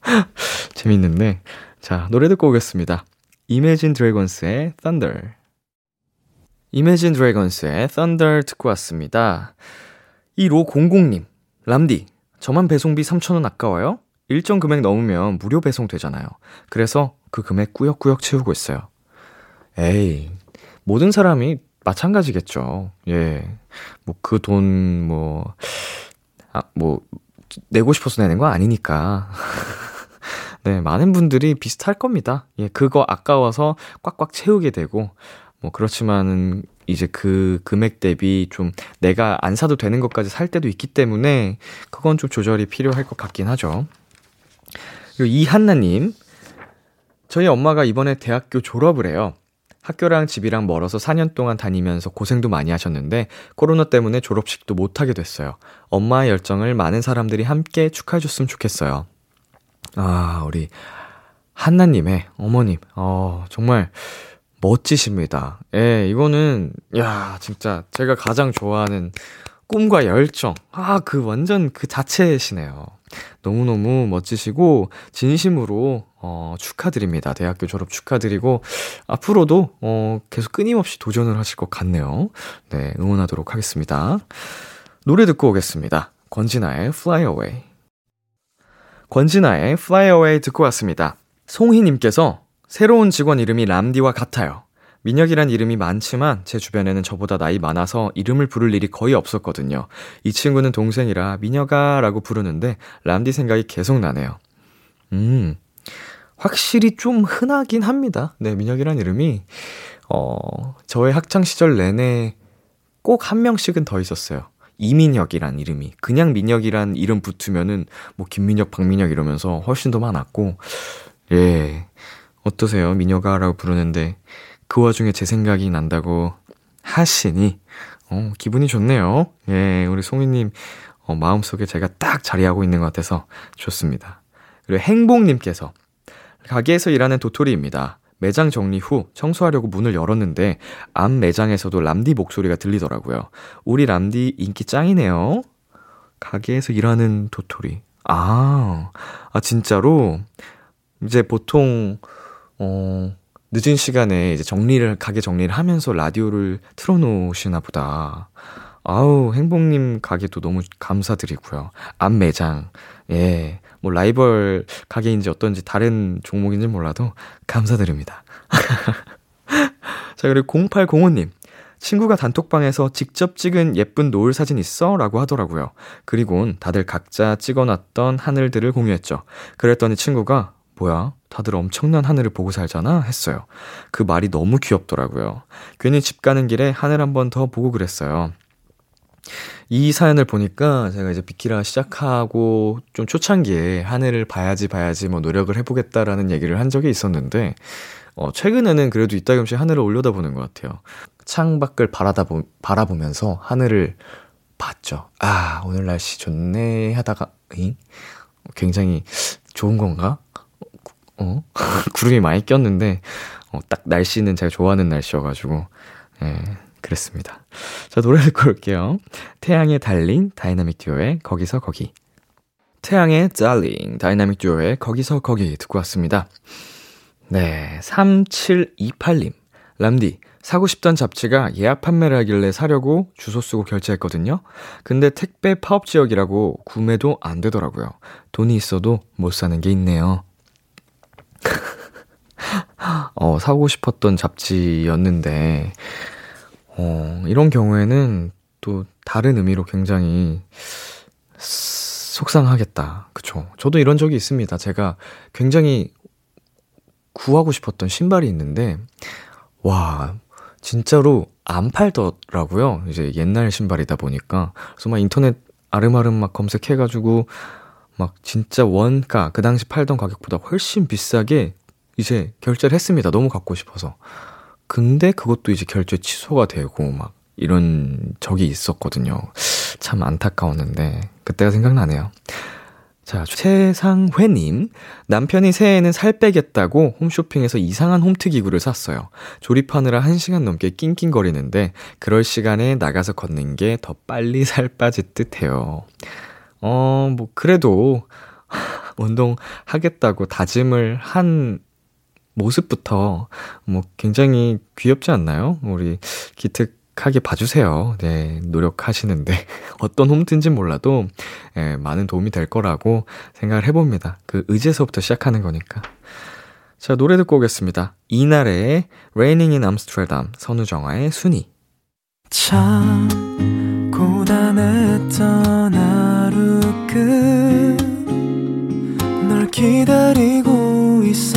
재밌는데 자, 노래 듣고 오겠습니다. Imagine Dragons의 Thunder. Imagine Dragons의 Thunder 듣고 왔습니다. 1500님, 람디, 저만 배송비 3,000원 아까워요? 일정 금액 넘으면 무료 배송 되잖아요. 그래서 그 금액 꾸역꾸역 채우고 있어요. 에이, 모든 사람이 마찬가지겠죠. 예. 뭐, 그 돈, 뭐, 아, 뭐, 내고 싶어서 내는 거 아니니까. 네, 많은 분들이 비슷할 겁니다. 예, 그거 아까워서 꽉꽉 채우게 되고, 뭐, 그렇지만은, 이제 그 금액 대비 좀 내가 안 사도 되는 것까지 살 때도 있기 때문에, 그건 좀 조절이 필요할 것 같긴 하죠. 그리고 이한나님, 저희 엄마가 이번에 대학교 졸업을 해요. 학교랑 집이랑 멀어서 4년 동안 다니면서 고생도 많이 하셨는데 코로나 때문에 졸업식도 못 하게 됐어요. 엄마의 열정을 많은 사람들이 함께 축하해 줬으면 좋겠어요. 아, 우리 한나님의 어머님, 어, 정말 멋지십니다. 예, 이거는, 야, 진짜 제가 가장 좋아하는 꿈과 열정. 아, 그 완전 그 자체시네요. 너무너무 멋지시고, 진심으로, 어, 축하드립니다. 대학교 졸업 축하드리고, 앞으로도, 어, 계속 끊임없이 도전을 하실 것 같네요. 네, 응원하도록 하겠습니다. 노래 듣고 오겠습니다. 권진아의 Fly Away. 권진아의 Fly Away 듣고 왔습니다. 송희님께서 새로운 직원 이름이 람디와 같아요. 민혁이란 이름이 많지만 제 주변에는 저보다 나이 많아서 이름을 부를 일이 거의 없었거든요. 이 친구는 동생이라 민혁아 라고 부르는데 람디 생각이 계속 나네요. 음, 확실히 좀 흔하긴 합니다. 네, 민혁이란 이름이, 어, 저의 학창시절 내내 꼭 한 명씩은 더 있었어요. 이민혁이란 이름이. 그냥 민혁이란 이름 붙으면은 뭐 김민혁, 박민혁 이러면서 훨씬 더 많았고, 예. 어떠세요? 민혁아라고 부르는데 그 와중에 제 생각이 난다고 하시니 어, 기분이 좋네요. 예, 우리 송이님 어, 마음속에 제가 딱 자리하고 있는 것 같아서 좋습니다. 그리고 행복님께서 가게에서 일하는 도토리입니다. 매장 정리 후 청소하려고 문을 열었는데 앞 매장에서도 람디 목소리가 들리더라고요. 우리 람디 인기 짱이네요. 가게에서 일하는 도토리. 아, 아, 진짜로? 이제 보통, 어, 늦은 시간에 이제 정리를, 가게 정리를 하면서 라디오를 틀어놓으시나 보다. 아우, 행복님 가게도 너무 감사드리고요. 앞 매장, 예, 뭐 라이벌 가게인지 어떤지 다른 종목인지 몰라도 감사드립니다. 자, 그리고 0805님. 친구가 단톡방에서 직접 찍은 예쁜 노을 사진 있어? 라고 하더라고요. 그리곤 다들 각자 찍어놨던 하늘들을 공유했죠. 그랬더니 친구가, 뭐야? 다들 엄청난 하늘을 보고 살잖아? 했어요. 그 말이 너무 귀엽더라고요. 괜히 집 가는 길에 하늘 한 번 더 보고 그랬어요. 이 사연을 보니까 제가 이제 비키라 시작하고 좀 초창기에 하늘을 봐야지 봐야지 뭐 노력을 해보겠다라는 얘기를 한 적이 있었는데, 어, 최근에는 그래도 이따금씩 하늘을 올려다보는 것 같아요. 창밖을 바라다 보, 바라보면서 하늘을 봤죠. 아, 오늘 날씨 좋네 하다가, 잉? 굉장히 좋은 건가? 어? 구름이 많이 꼈는데, 어, 딱 날씨는 제가 좋아하는 날씨여가지고, 예, 그랬습니다. 자, 노래 듣고 올게요. 태양의 Darling 다이나믹 듀오의 거기서 거기. 태양의 Darling 다이나믹 듀오의 거기서 거기 듣고 왔습니다. 네, 3728님. 람디, 사고 싶던 잡지가 예약 판매를 하길래 사려고 주소 쓰고 결제했거든요. 근데 택배 파업 지역이라고 구매도 안 되더라고요. 돈이 있어도 못 사는 게 있네요. 어, 사고 싶었던 잡지였는데, 어, 이런 경우에는 또 다른 의미로 굉장히 속상하겠다. 그쵸. 저도 이런 적이 있습니다. 제가 굉장히 구하고 싶었던 신발이 있는데, 와, 진짜로 안 팔더라고요. 이제 옛날 신발이다 보니까. 그래서 막 인터넷 아름아름 막 검색해가지고, 막 진짜 원가, 그 당시 팔던 가격보다 훨씬 비싸게 이제 결제를 했습니다. 너무 갖고 싶어서. 근데 그것도 이제 결제 취소가 되고 막 이런 적이 있었거든요. 참 안타까웠는데, 그때가 생각나네요. 자, 최상회님. 남편이 새해에는 살 빼겠다고 홈쇼핑에서 이상한 홈트 기구를 샀어요. 조립하느라 1시간 넘게 낑낑거리는데, 그럴 시간에 나가서 걷는 게 더 빨리 살 빠질 듯 해요. 어, 뭐, 그래도, 운동하겠다고 다짐을 한 모습부터, 뭐, 굉장히 귀엽지 않나요? 우리 기특하게 봐주세요. 네, 노력하시는데. 어떤 홈트인진 몰라도, 예, 많은 도움이 될 거라고 생각을 해봅니다. 그 의지에서부터 시작하는 거니까. 자, 노래 듣고 오겠습니다. 이날의 Raining in Amsterdam, 선우정아의 순위. 참 고단했던 하루 끝 널 기다리고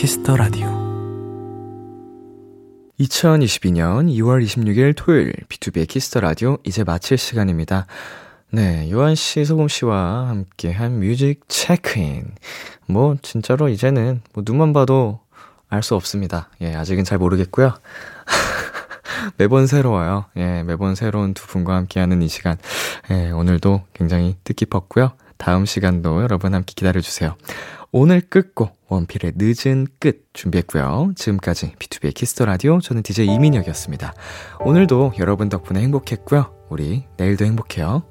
Kiss the Radio 2022년 2월 26일 토요일 B2B의 키스터 라디오 이제 마칠 시간입니다. 네, 요한 씨, 소금 씨와 함께 한 뮤직 체크인. 뭐 진짜로 이제는 뭐 눈만 봐도 알 수 없습니다. 예, 아직은 잘 모르겠고요. 매번 새로워요. 예, 매번 새로운 두 분과 함께하는 이 시간. 예, 오늘도 굉장히 뜻깊었고요. 다음 시간도 여러분 함께 기다려 주세요. 오늘 끝곡 원필의 늦은 끝 준비했고요. 지금까지 B2B의 키스터 라디오 저는 DJ 이민혁이었습니다. 오늘도 여러분 덕분에 행복했고요. 우리 내일도 행복해요.